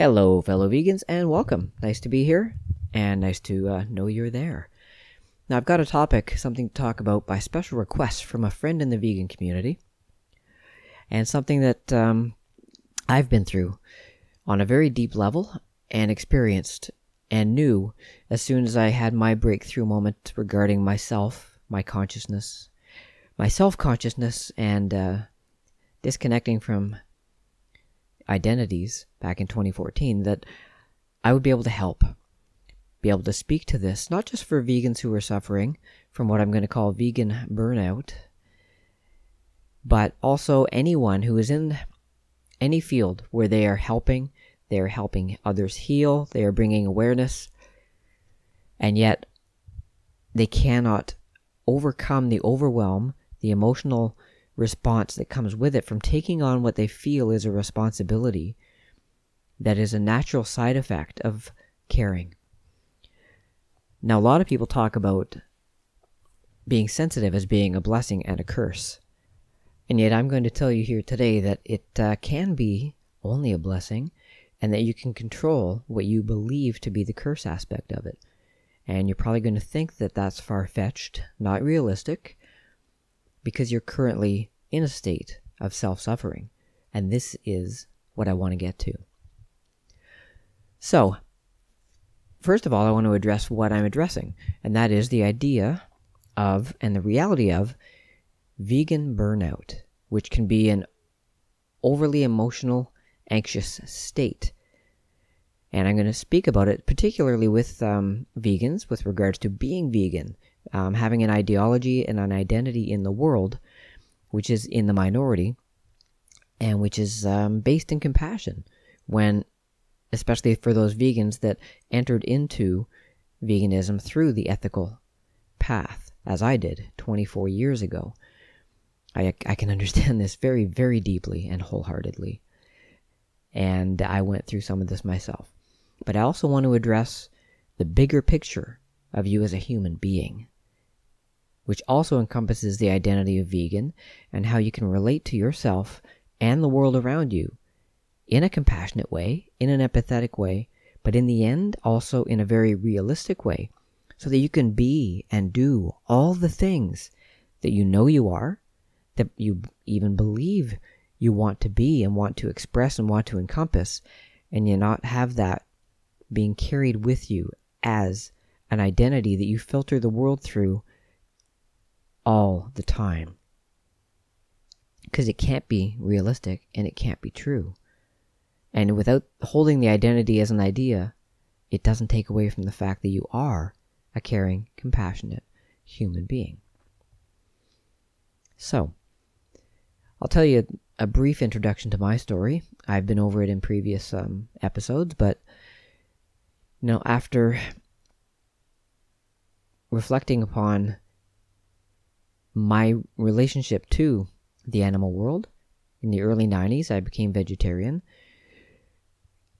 Hello, fellow vegans, and welcome. Nice to be here, and nice to uh, know you're there. Now, I've got a topic, something to talk about by special request from a friend in the vegan community, and something that um, I've been through on a very deep level and experienced and knew as soon as I had my breakthrough moment regarding myself, my consciousness, my self consciousness, and uh, disconnecting from identities back in 2014 that I would be able to help, be able to speak to this, not just for vegans who are suffering from what I'm going to call vegan burnout, but also anyone who is in any field where they are helping, they are helping others heal, they are bringing awareness, and yet they cannot overcome the overwhelm, the emotional response that comes with it from taking on what they feel is a responsibility that is a natural side effect of caring. Now, a lot of people talk about being sensitive as being a blessing and a curse. And yet, I'm going to tell you here today that it uh, can be only a blessing and that you can control what you believe to be the curse aspect of it. And you're probably going to think that that's far fetched, not realistic, because you're currently in a state of self suffering. And this is what I want to get to. So, first of all, I want to address what I'm addressing, and that is the idea of and the reality of vegan burnout, which can be an overly emotional, anxious state. And I'm going to speak about it particularly with um, vegans with regards to being vegan um, having an ideology and an identity in the world which is in the minority and which is um, based in compassion when especially for those vegans that entered into veganism through the ethical path as i did 24 years ago. I, I can understand this very very deeply and wholeheartedly. And i went through some of this myself. But i also want to address the bigger picture of you as a human being which also encompasses the identity of vegan and how you can relate to yourself and the world around you in a compassionate way, in an empathetic way, but in the end, also in a very realistic way, so that you can be and do all the things that you know you are, that you even believe you want to be and want to express and want to encompass, and you not have that being carried with you as an identity that you filter the world through all the time. Because it can't be realistic and it can't be true. And without holding the identity as an idea, it doesn't take away from the fact that you are a caring, compassionate human being. So, I'll tell you a brief introduction to my story. I've been over it in previous um, episodes, but you know, after reflecting upon my relationship to the animal world. In the early 90s, I became vegetarian,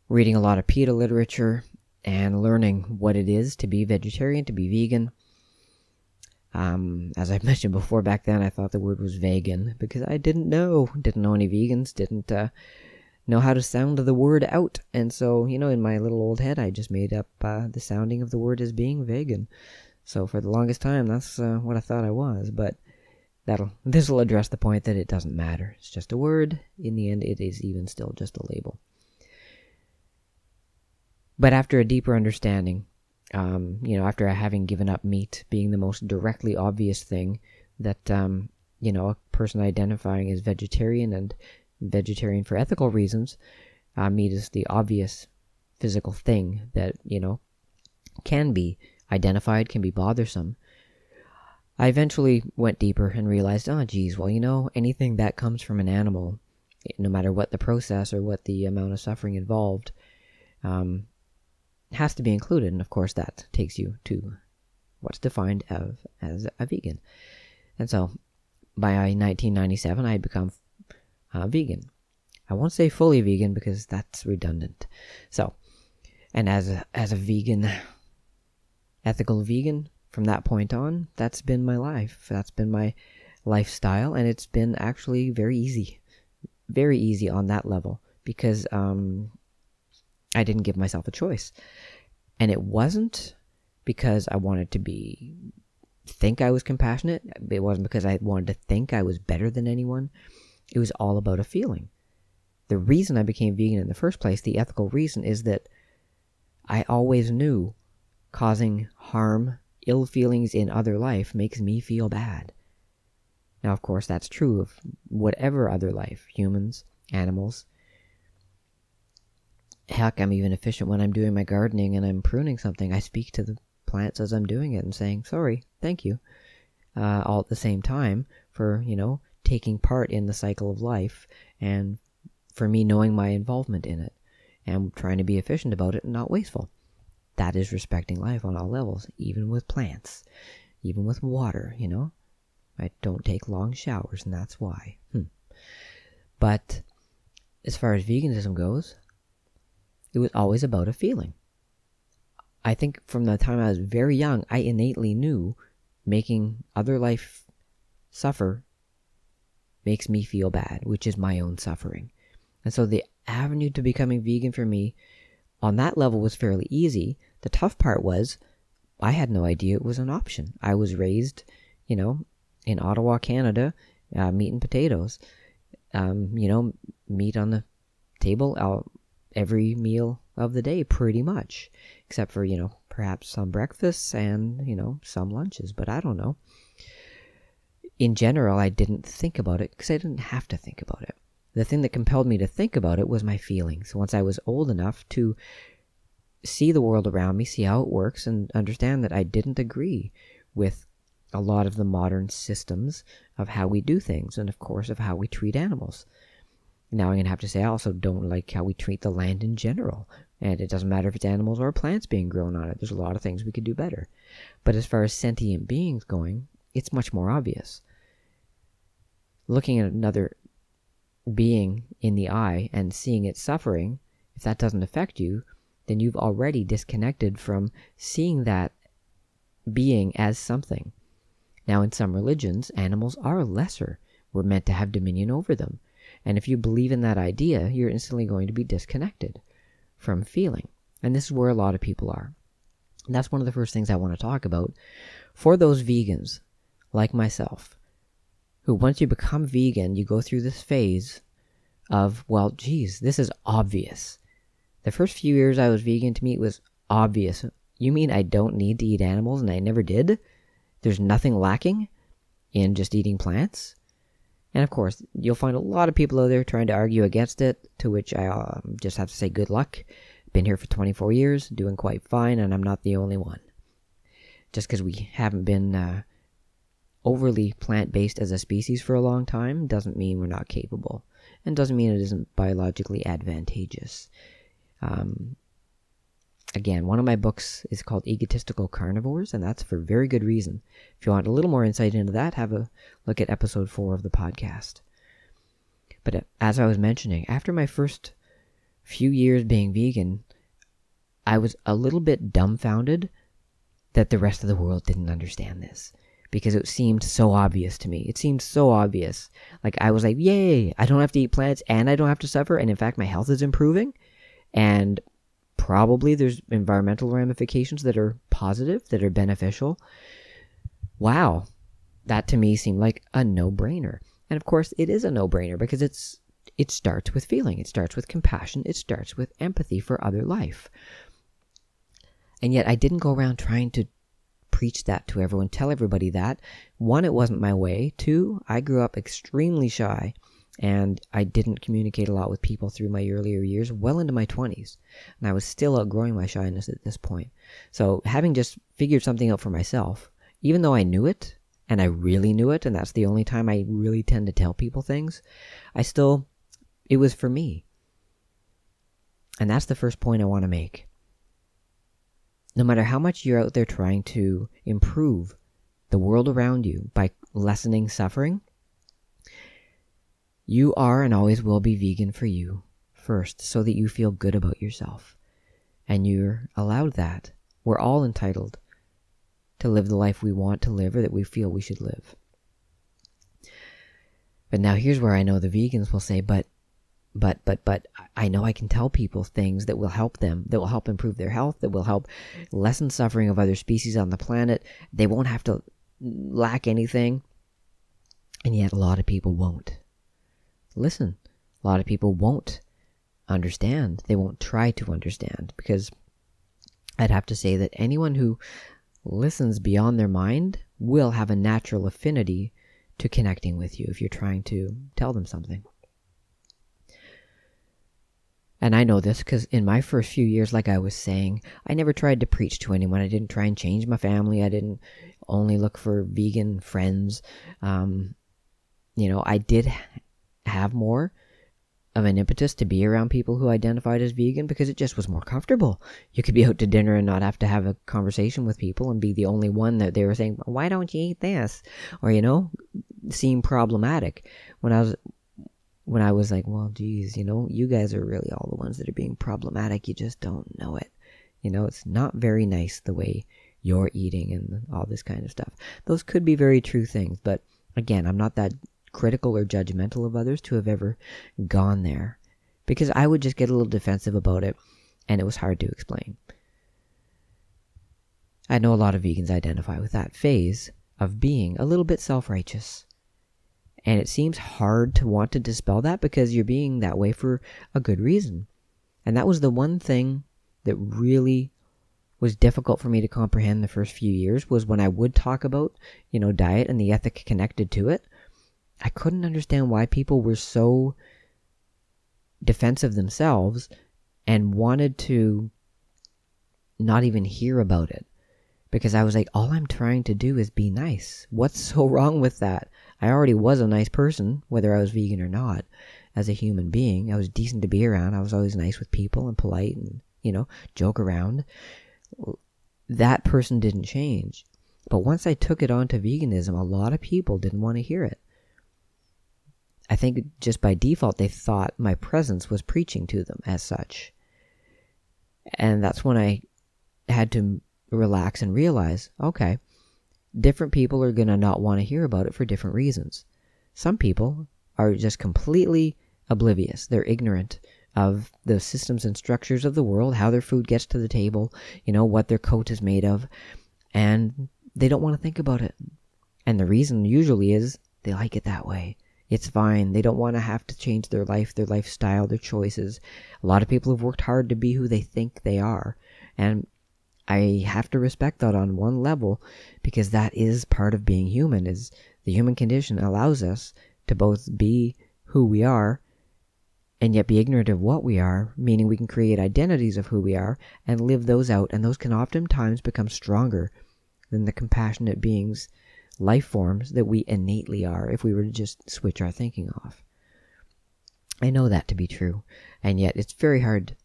reading a lot of PETA literature and learning what it is to be vegetarian, to be vegan. Um, as I mentioned before, back then I thought the word was vegan because I didn't know, didn't know any vegans, didn't uh, know how to sound the word out. And so, you know, in my little old head, I just made up uh, the sounding of the word as being vegan. So for the longest time, that's uh, what I thought I was. But that'll this will address the point that it doesn't matter. It's just a word. In the end, it is even still just a label. But after a deeper understanding, um, you know, after having given up meat being the most directly obvious thing that um, you know a person identifying as vegetarian and vegetarian for ethical reasons, uh, meat is the obvious physical thing that you know can be identified, can be bothersome. I eventually went deeper and realized, oh, geez, well, you know, anything that comes from an animal, no matter what the process or what the amount of suffering involved, um, has to be included. And of course, that takes you to what's defined of, as a vegan. And so by 1997, I had become uh, vegan. I won't say fully vegan because that's redundant. So, and as a, as a vegan ethical vegan from that point on. That's been my life. That's been my lifestyle, and it's been actually very easy, very easy on that level because um, I didn't give myself a choice. And it wasn't because I wanted to be think I was compassionate. It wasn't because I wanted to think I was better than anyone. It was all about a feeling. The reason I became vegan in the first place, the ethical reason, is that I always knew causing harm, ill feelings in other life makes me feel bad. Now, of course, that's true of whatever other life humans, animals. Heck, I'm even efficient when I'm doing my gardening and I'm pruning something. I speak to the plants as I'm doing it and saying, sorry, thank you, uh, all at the same time for, you know, taking part in the cycle of life and for me knowing my involvement in it and trying to be efficient about it and not wasteful. That is respecting life on all levels, even with plants, even with water, you know. I don't take long showers, and that's why. Hmm. But as far as veganism goes, it was always about a feeling. I think from the time I was very young, I innately knew making other life suffer makes me feel bad, which is my own suffering. And so the avenue to becoming vegan for me on that level was fairly easy. The tough part was I had no idea it was an option. I was raised, you know, in Ottawa, Canada, uh, meat and potatoes. Um, you know, meat on the table every meal of the day, pretty much, except for, you know, perhaps some breakfasts and, you know, some lunches, but I don't know. In general, I didn't think about it because I didn't have to think about it. The thing that compelled me to think about it was my feelings. Once I was old enough to see the world around me, see how it works, and understand that I didn't agree with a lot of the modern systems of how we do things, and of course, of how we treat animals. Now, I'm going to have to say I also don't like how we treat the land in general. And it doesn't matter if it's animals or plants being grown on it. There's a lot of things we could do better. But as far as sentient beings going, it's much more obvious. Looking at another being in the eye and seeing it suffering, if that doesn't affect you, then you've already disconnected from seeing that being as something. Now, in some religions, animals are lesser. We're meant to have dominion over them. And if you believe in that idea, you're instantly going to be disconnected from feeling. And this is where a lot of people are. And that's one of the first things I want to talk about for those vegans like myself who once you become vegan, you go through this phase of, well, geez, this is obvious. The first few years I was vegan to me it was obvious. You mean I don't need to eat animals and I never did? There's nothing lacking in just eating plants? And of course, you'll find a lot of people out there trying to argue against it, to which I um, just have to say good luck. Been here for 24 years, doing quite fine, and I'm not the only one. Just because we haven't been uh, overly plant based as a species for a long time doesn't mean we're not capable, and doesn't mean it isn't biologically advantageous. Um, Again, one of my books is called Egotistical Carnivores, and that's for very good reason. If you want a little more insight into that, have a look at episode four of the podcast. But uh, as I was mentioning, after my first few years being vegan, I was a little bit dumbfounded that the rest of the world didn't understand this because it seemed so obvious to me. It seemed so obvious. Like I was like, "Yay, I don't have to eat plants and I don't have to suffer and in fact my health is improving." And probably there's environmental ramifications that are positive, that are beneficial. Wow. That to me seemed like a no-brainer. And of course, it is a no-brainer because it's it starts with feeling. It starts with compassion. It starts with empathy for other life. And yet I didn't go around trying to preach that to everyone, tell everybody that. One, it wasn't my way. Two, I grew up extremely shy and I didn't communicate a lot with people through my earlier years, well into my 20s. And I was still outgrowing my shyness at this point. So, having just figured something out for myself, even though I knew it, and I really knew it, and that's the only time I really tend to tell people things, I still, it was for me. And that's the first point I want to make. No matter how much you're out there trying to improve the world around you by lessening suffering, you are and always will be vegan for you first, so that you feel good about yourself. And you're allowed that. We're all entitled to live the life we want to live or that we feel we should live. But now here's where I know the vegans will say, but but but but I know I can tell people things that will help them, that will help improve their health, that will help lessen suffering of other species on the planet. They won't have to lack anything. And yet a lot of people won't. Listen, a lot of people won't understand. They won't try to understand because I'd have to say that anyone who listens beyond their mind will have a natural affinity to connecting with you if you're trying to tell them something. And I know this because in my first few years, like I was saying, I never tried to preach to anyone. I didn't try and change my family. I didn't only look for vegan friends. Um, you know, I did have more of an impetus to be around people who identified as vegan because it just was more comfortable. You could be out to dinner and not have to have a conversation with people and be the only one that they were saying, "Why don't you eat this?" or you know, seem problematic. When I was when I was like, "Well, geez, you know, you guys are really all the ones that are being problematic. You just don't know it." You know, it's not very nice the way you're eating and all this kind of stuff. Those could be very true things, but again, I'm not that critical or judgmental of others to have ever gone there because I would just get a little defensive about it and it was hard to explain. I know a lot of vegans identify with that phase of being a little bit self righteous. And it seems hard to want to dispel that because you're being that way for a good reason. And that was the one thing that really was difficult for me to comprehend the first few years was when I would talk about, you know, diet and the ethic connected to it. I couldn't understand why people were so defensive themselves and wanted to not even hear about it because I was like, all I'm trying to do is be nice. What's so wrong with that? I already was a nice person, whether I was vegan or not, as a human being. I was decent to be around. I was always nice with people and polite and, you know, joke around. That person didn't change. But once I took it on to veganism, a lot of people didn't want to hear it. I think just by default, they thought my presence was preaching to them as such. And that's when I had to relax and realize okay, different people are going to not want to hear about it for different reasons. Some people are just completely oblivious, they're ignorant of the systems and structures of the world, how their food gets to the table, you know, what their coat is made of, and they don't want to think about it. And the reason usually is they like it that way. It's fine. They don't want to have to change their life, their lifestyle, their choices. A lot of people have worked hard to be who they think they are. And I have to respect that on one level because that is part of being human is the human condition allows us to both be who we are and yet be ignorant of what we are, meaning we can create identities of who we are and live those out and those can oftentimes become stronger than the compassionate beings life forms that we innately are if we were to just switch our thinking off. I know that to be true, and yet it's very hard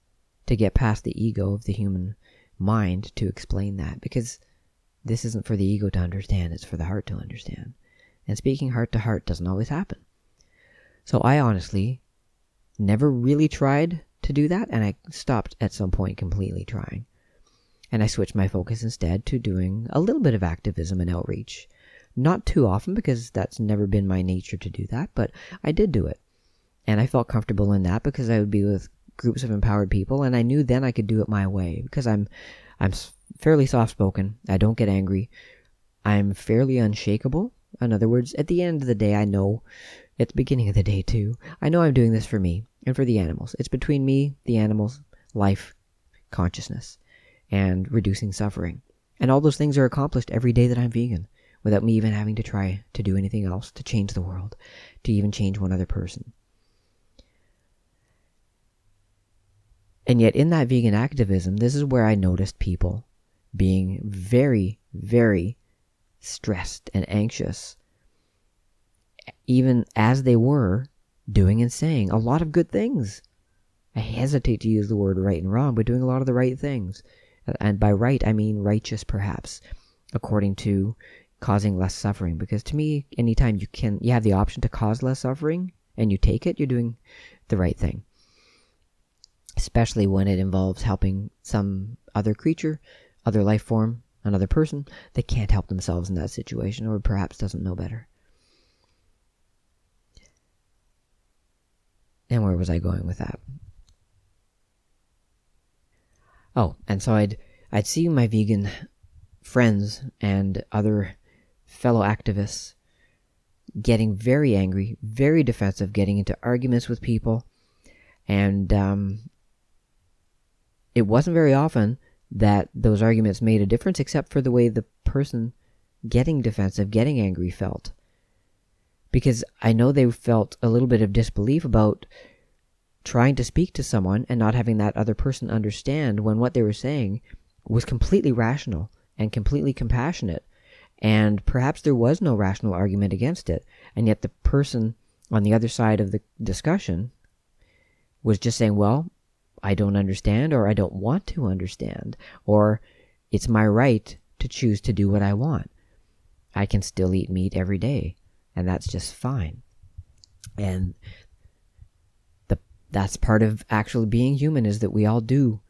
to get past the ego of the human mind to explain that because this isn't for the ego to understand, it's for the heart to understand. And speaking heart to heart doesn't always happen. So I honestly never really tried to do that, and I stopped at some point completely trying. And I switched my focus instead to doing a little bit of activism and outreach not too often because that's never been my nature to do that, but I did do it. And I felt comfortable in that because I would be with groups of empowered people and I knew then I could do it my way because I'm I'm fairly soft-spoken. I don't get angry. I'm fairly unshakable. In other words, at the end of the day I know at the beginning of the day too. I know I'm doing this for me and for the animals. It's between me, the animals, life, consciousness, and reducing suffering. And all those things are accomplished every day that I'm vegan without me even having to try to do anything else to change the world, to even change one other person. And yet, in that vegan activism, this is where I noticed people being very, very stressed and anxious, even as they were doing and saying a lot of good things. I hesitate to use the word right and wrong, but doing a lot of the right things. And by right, I mean righteous, perhaps, according to causing less suffering. Because to me anytime you can you have the option to cause less suffering and you take it you're doing the right thing. Especially when it involves helping some other creature other life form another person that can't help themselves in that situation or perhaps doesn't know better. And where was I going with that? Oh, and so I'd I'd see my vegan friends and other fellow activists getting very angry, very defensive, getting into arguments with people, and um, it wasn't very often that those arguments made a difference, except for the way the person getting defensive, getting angry felt. Because I know they felt a little bit of disbelief about trying to speak to someone and not having that other person understand when what they were saying was completely rational and completely compassionate. And perhaps there was no rational argument against it. And yet the person on the other side of the discussion was just saying, well, I don't understand, or I don't want to understand, or it's my right to choose to do what I want. I can still eat meat every day, and that's just fine. And the that's part of actually being human is that we all do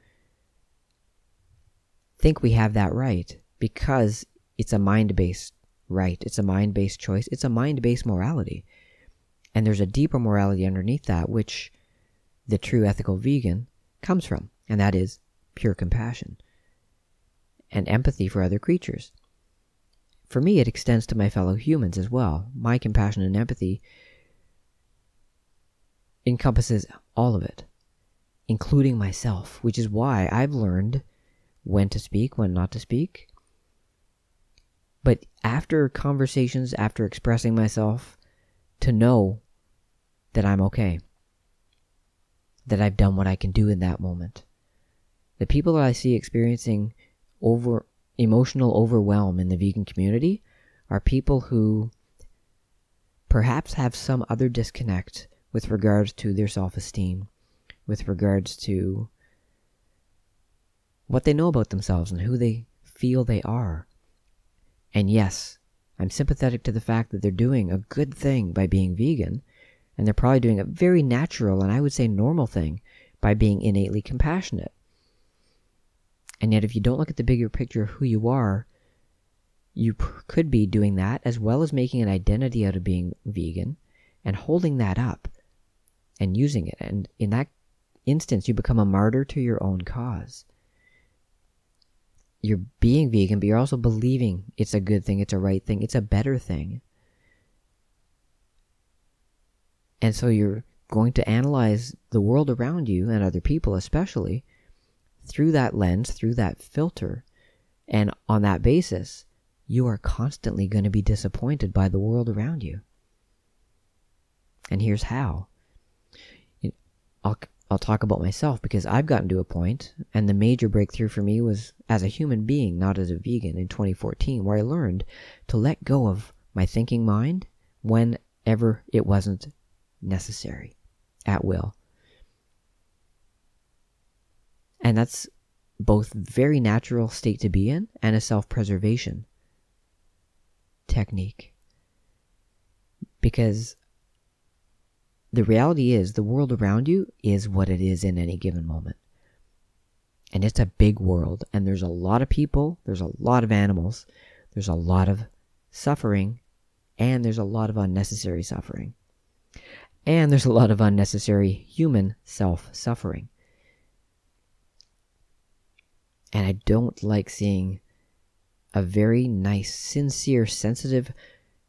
think we have that right because it's a mind-based right. It's a mind-based choice. It's a mind-based morality. And there's a deeper morality underneath that which the true ethical vegan comes from, and that is pure compassion and empathy for other creatures. For me, it extends to my fellow humans as well. My compassion and empathy encompasses all of it, including myself, which is why I've learned when to speak, when not to speak. But after conversations, after expressing myself, to know that I'm okay, that I've done what I can do in that moment. The people that I see experiencing over emotional overwhelm in the vegan community are people who perhaps have some other disconnect with regards to their self esteem, with regards to what they know about themselves and who they feel they are. And yes, I'm sympathetic to the fact that they're doing a good thing by being vegan, and they're probably doing a very natural and I would say normal thing by being innately compassionate. And yet, if you don't look at the bigger picture of who you are, you p- could be doing that as well as making an identity out of being vegan and holding that up and using it. And in that instance, you become a martyr to your own cause. You're being vegan, but you're also believing it's a good thing, it's a right thing, it's a better thing. And so you're going to analyze the world around you and other people, especially, through that lens, through that filter. And on that basis, you are constantly going to be disappointed by the world around you. And here's how. I'll, I'll talk about myself because I've gotten to a point, and the major breakthrough for me was as a human being, not as a vegan, in 2014, where I learned to let go of my thinking mind whenever it wasn't necessary, at will. And that's both very natural state to be in and a self-preservation technique. Because the reality is the world around you is what it is in any given moment. And it's a big world and there's a lot of people, there's a lot of animals, there's a lot of suffering, and there's a lot of unnecessary suffering. And there's a lot of unnecessary human self-suffering. And I don't like seeing a very nice, sincere, sensitive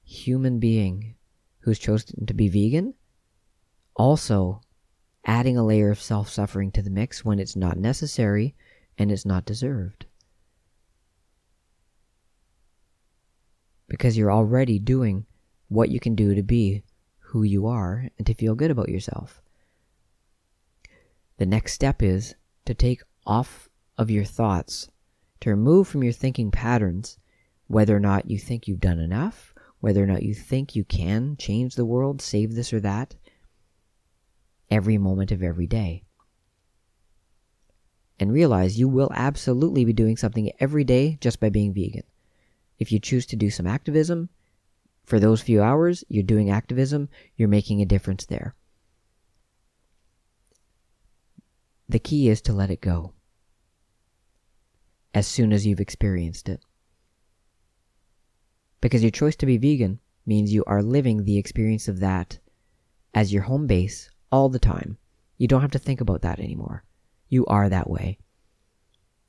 human being who's chosen to be vegan also adding a layer of self suffering to the mix when it's not necessary and it's not deserved. Because you're already doing what you can do to be who you are and to feel good about yourself. The next step is to take off of your thoughts, to remove from your thinking patterns whether or not you think you've done enough, whether or not you think you can change the world, save this or that, every moment of every day. And realize you will absolutely be doing something every day just by being vegan. If you choose to do some activism, for those few hours, you're doing activism, you're making a difference there. The key is to let it go as soon as you've experienced it. Because your choice to be vegan means you are living the experience of that as your home base all the time. You don't have to think about that anymore. You are that way.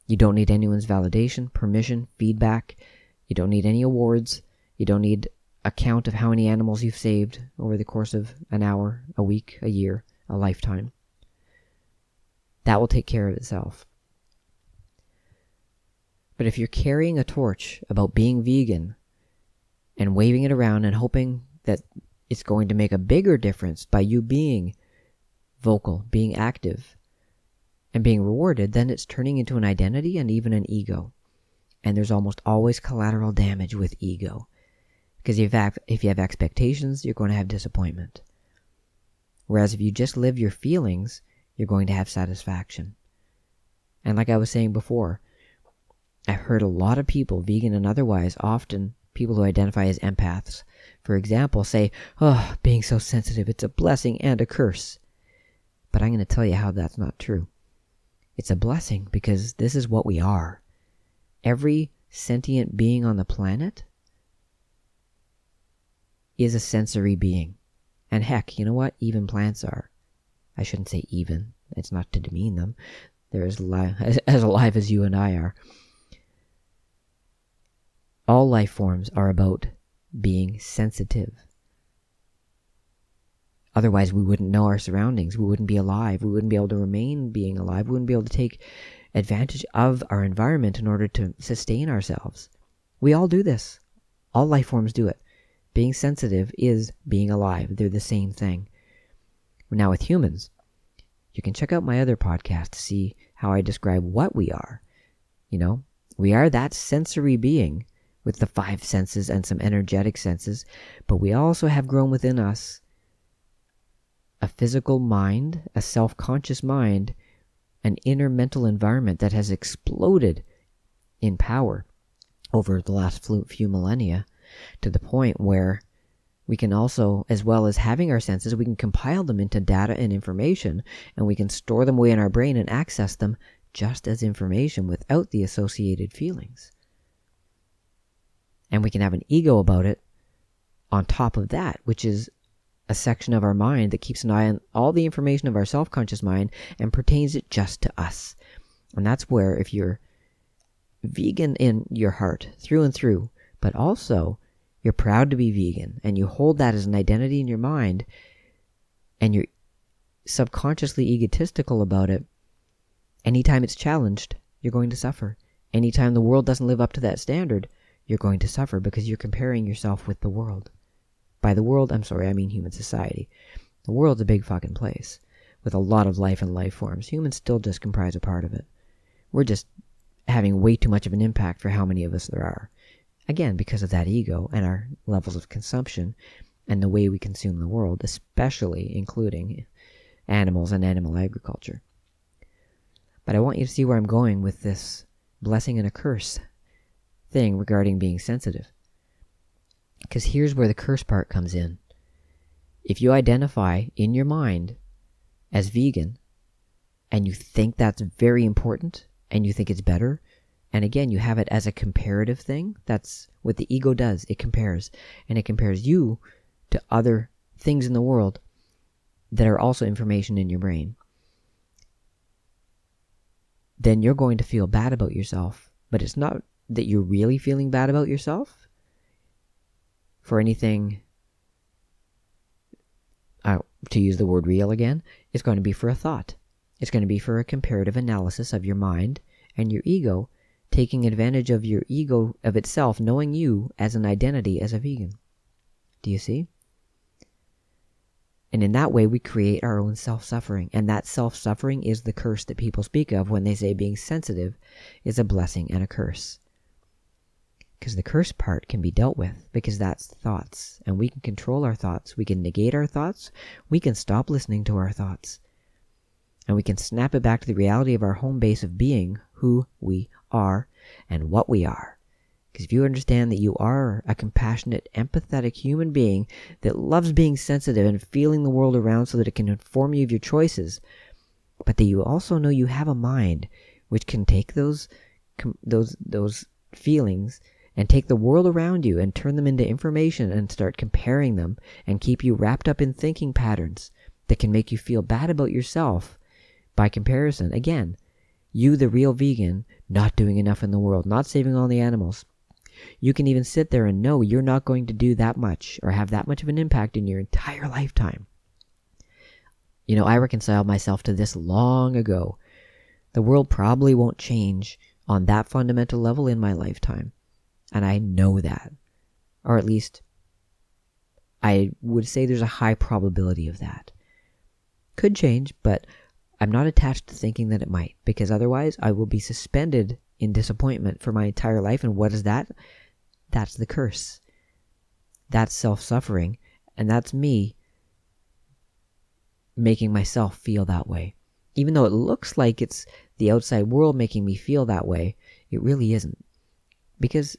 You don't need anyone's validation, permission, feedback. You don't need any awards. You don't need a count of how many animals you've saved over the course of an hour, a week, a year, a lifetime. That will take care of itself. But if you're carrying a torch about being vegan and waving it around and hoping that it's going to make a bigger difference by you being vocal, being active, and being rewarded, then it's turning into an identity and even an ego. And there's almost always collateral damage with ego. Because if, if you have expectations, you're going to have disappointment. Whereas if you just live your feelings, you're going to have satisfaction. And like I was saying before, I've heard a lot of people, vegan and otherwise, often people who identify as empaths, for example, say, Oh, being so sensitive, it's a blessing and a curse. But I'm going to tell you how that's not true. It's a blessing because this is what we are. Every sentient being on the planet is a sensory being. And heck, you know what? Even plants are. I shouldn't say even. It's not to demean them. They're as, li- as, as alive as you and I are. All life forms are about being sensitive. Otherwise, we wouldn't know our surroundings. We wouldn't be alive. We wouldn't be able to remain being alive. We wouldn't be able to take advantage of our environment in order to sustain ourselves. We all do this. All life forms do it. Being sensitive is being alive. They're the same thing. Now, with humans, you can check out my other podcast to see how I describe what we are. You know, we are that sensory being with the five senses and some energetic senses, but we also have grown within us a physical mind, a self conscious mind, an inner mental environment that has exploded in power over the last few millennia to the point where we can also, as well as having our senses, we can compile them into data and information, and we can store them away in our brain and access them just as information without the associated feelings. And we can have an ego about it on top of that, which is a section of our mind that keeps an eye on all the information of our self conscious mind and pertains it just to us. And that's where, if you're vegan in your heart through and through, but also you're proud to be vegan and you hold that as an identity in your mind and you're subconsciously egotistical about it, anytime it's challenged, you're going to suffer. Anytime the world doesn't live up to that standard, you're going to suffer because you're comparing yourself with the world. By the world, I'm sorry, I mean human society. The world's a big fucking place with a lot of life and life forms. Humans still just comprise a part of it. We're just having way too much of an impact for how many of us there are. Again, because of that ego and our levels of consumption and the way we consume the world, especially including animals and animal agriculture. But I want you to see where I'm going with this blessing and a curse thing regarding being sensitive. Because here's where the curse part comes in. If you identify in your mind as vegan and you think that's very important and you think it's better, and again, you have it as a comparative thing, that's what the ego does. It compares. And it compares you to other things in the world that are also information in your brain. Then you're going to feel bad about yourself. But it's not that you're really feeling bad about yourself for anything, uh, to use the word real again, it's going to be for a thought. It's going to be for a comparative analysis of your mind and your ego, taking advantage of your ego of itself, knowing you as an identity as a vegan. Do you see? And in that way, we create our own self suffering. And that self suffering is the curse that people speak of when they say being sensitive is a blessing and a curse. Because the curse part can be dealt with because that's thoughts. And we can control our thoughts. We can negate our thoughts. We can stop listening to our thoughts. And we can snap it back to the reality of our home base of being who we are and what we are. Because if you understand that you are a compassionate, empathetic human being that loves being sensitive and feeling the world around so that it can inform you of your choices, but that you also know you have a mind which can take those those those feelings and take the world around you and turn them into information and start comparing them and keep you wrapped up in thinking patterns that can make you feel bad about yourself by comparison. Again, you, the real vegan, not doing enough in the world, not saving all the animals. You can even sit there and know you're not going to do that much or have that much of an impact in your entire lifetime. You know, I reconciled myself to this long ago. The world probably won't change on that fundamental level in my lifetime. And I know that. Or at least, I would say there's a high probability of that. Could change, but I'm not attached to thinking that it might, because otherwise I will be suspended in disappointment for my entire life. And what is that? That's the curse. That's self suffering. And that's me making myself feel that way. Even though it looks like it's the outside world making me feel that way, it really isn't. Because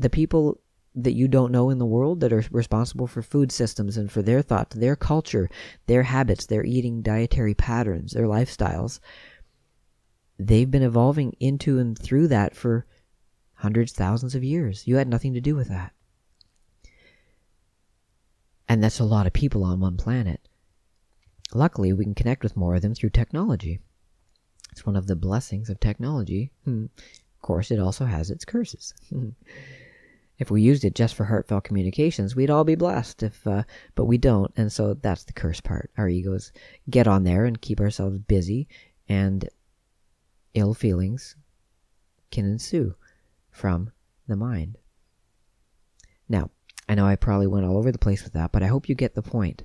the people that you don't know in the world that are responsible for food systems and for their thoughts, their culture, their habits, their eating dietary patterns, their lifestyles, they've been evolving into and through that for hundreds, thousands of years. You had nothing to do with that. And that's a lot of people on one planet. Luckily, we can connect with more of them through technology. It's one of the blessings of technology. Hmm. Of course, it also has its curses. if we used it just for heartfelt communications, we'd all be blessed. If, uh, but we don't, and so that's the curse part. Our egos get on there and keep ourselves busy, and ill feelings can ensue from the mind. Now, I know I probably went all over the place with that, but I hope you get the point.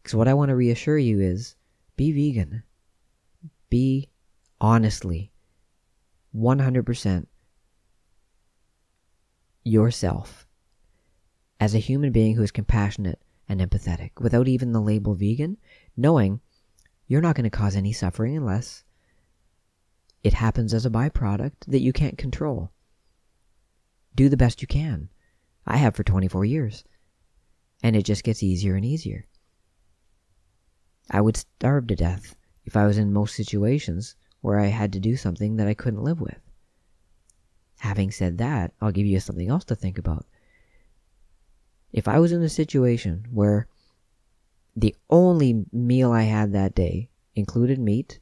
Because what I want to reassure you is be vegan. Be honestly 100% yourself as a human being who is compassionate and empathetic without even the label vegan, knowing you're not going to cause any suffering unless it happens as a byproduct that you can't control. Do the best you can. I have for 24 years. And it just gets easier and easier. I would starve to death if I was in most situations where I had to do something that I couldn't live with. Having said that, I'll give you something else to think about. If I was in a situation where the only meal I had that day included meat,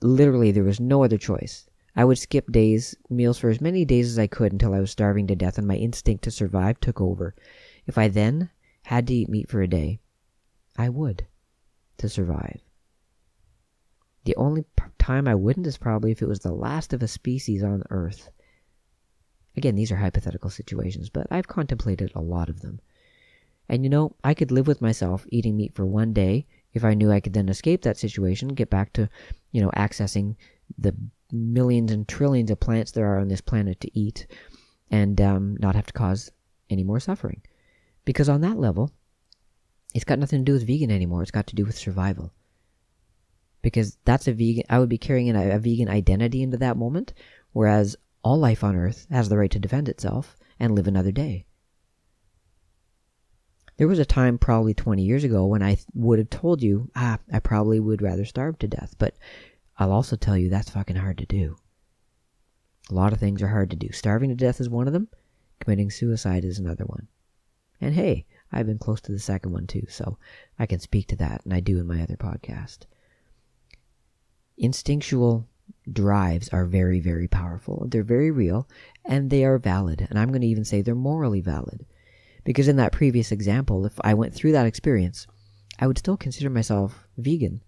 literally there was no other choice. I would skip days, meals for as many days as I could until I was starving to death and my instinct to survive took over. If I then had to eat meat for a day, I would to survive. The only time I wouldn't is probably if it was the last of a species on Earth. Again, these are hypothetical situations, but I've contemplated a lot of them. And you know, I could live with myself eating meat for one day if I knew I could then escape that situation, get back to, you know, accessing the millions and trillions of plants there are on this planet to eat and um, not have to cause any more suffering. Because on that level, it's got nothing to do with vegan anymore. It's got to do with survival. Because that's a vegan, I would be carrying a, a vegan identity into that moment, whereas all life on Earth has the right to defend itself and live another day. There was a time probably 20 years ago when I would have told you, ah, I probably would rather starve to death. But I'll also tell you that's fucking hard to do. A lot of things are hard to do. Starving to death is one of them. Committing suicide is another one. And hey, I've been close to the second one too, so I can speak to that, and I do in my other podcast. Instinctual drives are very, very powerful. They're very real, and they are valid. And I'm going to even say they're morally valid. Because in that previous example, if I went through that experience, I would still consider myself vegan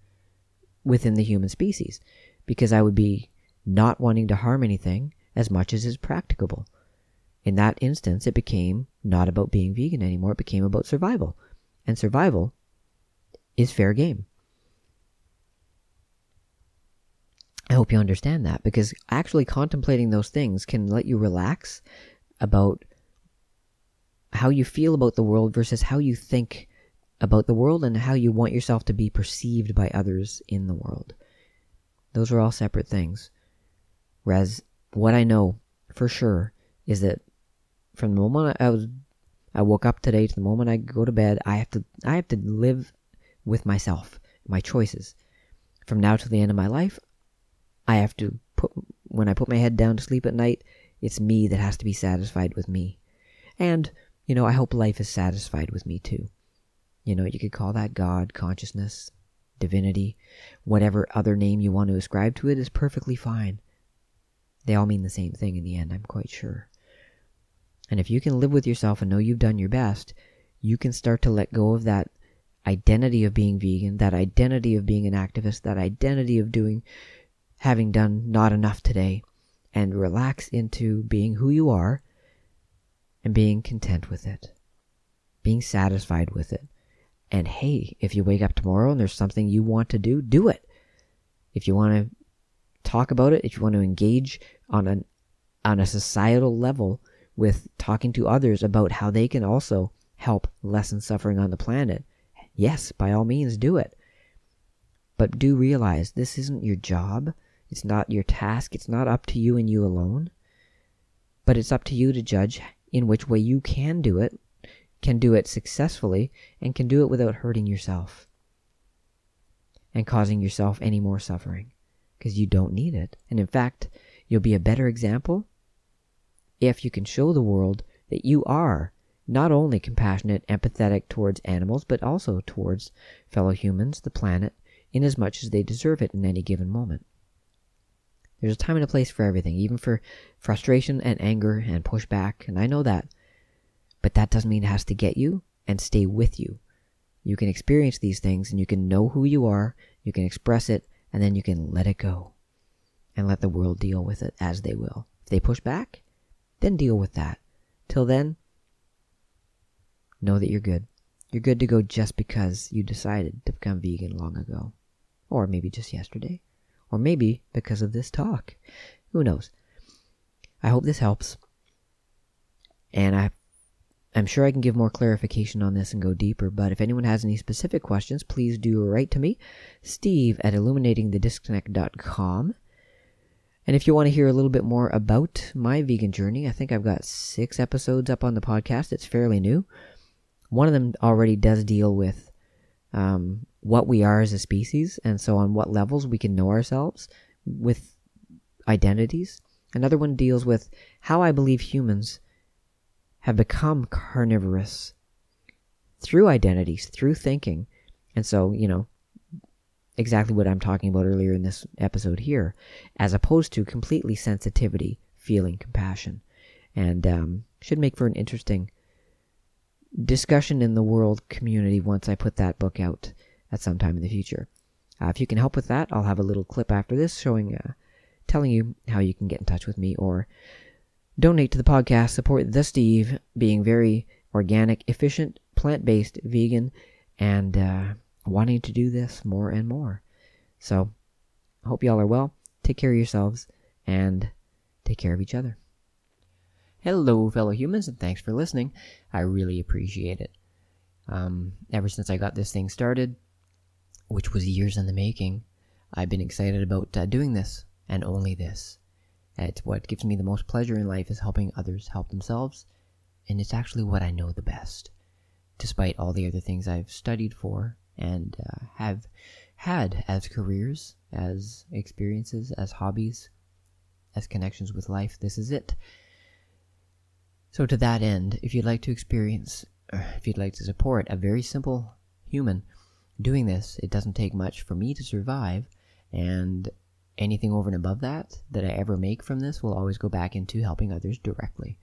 within the human species, because I would be not wanting to harm anything as much as is practicable. In that instance, it became not about being vegan anymore. It became about survival. And survival is fair game. I hope you understand that because actually contemplating those things can let you relax about how you feel about the world versus how you think about the world and how you want yourself to be perceived by others in the world. Those are all separate things. Whereas what I know for sure is that from the moment I was I woke up today to the moment I go to bed, I have to I have to live with myself, my choices. From now to the end of my life, I have to put when I put my head down to sleep at night, it's me that has to be satisfied with me. And, you know, I hope life is satisfied with me too. You know, you could call that God, consciousness, divinity, whatever other name you want to ascribe to it is perfectly fine. They all mean the same thing in the end, I'm quite sure. And if you can live with yourself and know you've done your best, you can start to let go of that identity of being vegan, that identity of being an activist, that identity of doing, having done not enough today, and relax into being who you are and being content with it, being satisfied with it. And hey, if you wake up tomorrow and there's something you want to do, do it. If you want to talk about it, if you want to engage on an on a societal level with talking to others about how they can also help lessen suffering on the planet, yes, by all means do it. But do realize this isn't your job. It's not your task. It's not up to you and you alone. But it's up to you to judge in which way you can do it, can do it successfully, and can do it without hurting yourself and causing yourself any more suffering because you don't need it. And in fact, you'll be a better example if you can show the world that you are not only compassionate, empathetic towards animals, but also towards fellow humans, the planet, in as much as they deserve it in any given moment. There's a time and a place for everything, even for frustration and anger and pushback, and I know that. But that doesn't mean it has to get you and stay with you. You can experience these things and you can know who you are, you can express it, and then you can let it go and let the world deal with it as they will. If they push back, then deal with that. Till then, know that you're good. You're good to go just because you decided to become vegan long ago. Or maybe just yesterday. Or maybe because of this talk. Who knows? I hope this helps. And I, I'm sure I can give more clarification on this and go deeper, but if anyone has any specific questions, please do write to me, steve at illuminatingthedisconnect.com. And if you want to hear a little bit more about my vegan journey, I think I've got six episodes up on the podcast. It's fairly new. One of them already does deal with um, what we are as a species, and so on what levels we can know ourselves with identities. Another one deals with how I believe humans have become carnivorous through identities, through thinking. And so, you know, exactly what I'm talking about earlier in this episode here, as opposed to completely sensitivity, feeling compassion. And um, should make for an interesting discussion in the world community once I put that book out at some time in the future. Uh, if you can help with that, I'll have a little clip after this showing, uh, telling you how you can get in touch with me or donate to the podcast, support the Steve being very organic, efficient, plant based, vegan, and uh, wanting to do this more and more. So, hope y'all are well. Take care of yourselves and take care of each other. Hello, fellow humans, and thanks for listening. I really appreciate it. Um, ever since I got this thing started, which was years in the making, I've been excited about uh, doing this, and only this. It's what gives me the most pleasure in life is helping others help themselves, and it's actually what I know the best, despite all the other things I've studied for and uh, have had as careers, as experiences, as hobbies, as connections with life. This is it. So, to that end, if you'd like to experience, if you'd like to support a very simple human doing this, it doesn't take much for me to survive, and anything over and above that that I ever make from this will always go back into helping others directly.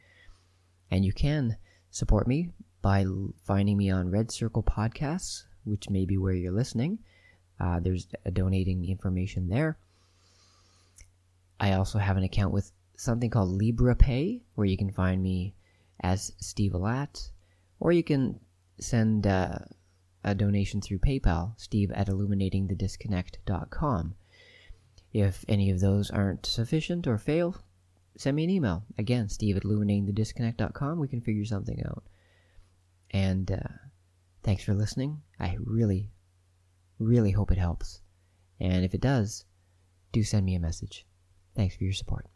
And you can support me by finding me on Red Circle Podcasts, which may be where you're listening. Uh, there's a donating information there. I also have an account with something called Liberapay, where you can find me as Steve Alat, or you can send uh, a donation through PayPal, steve at illuminatingthedisconnect.com. If any of those aren't sufficient or fail, send me an email. Again, steve at illuminatingthedisconnect.com. We can figure something out. And uh, thanks for listening. I really, really hope it helps. And if it does, do send me a message. Thanks for your support.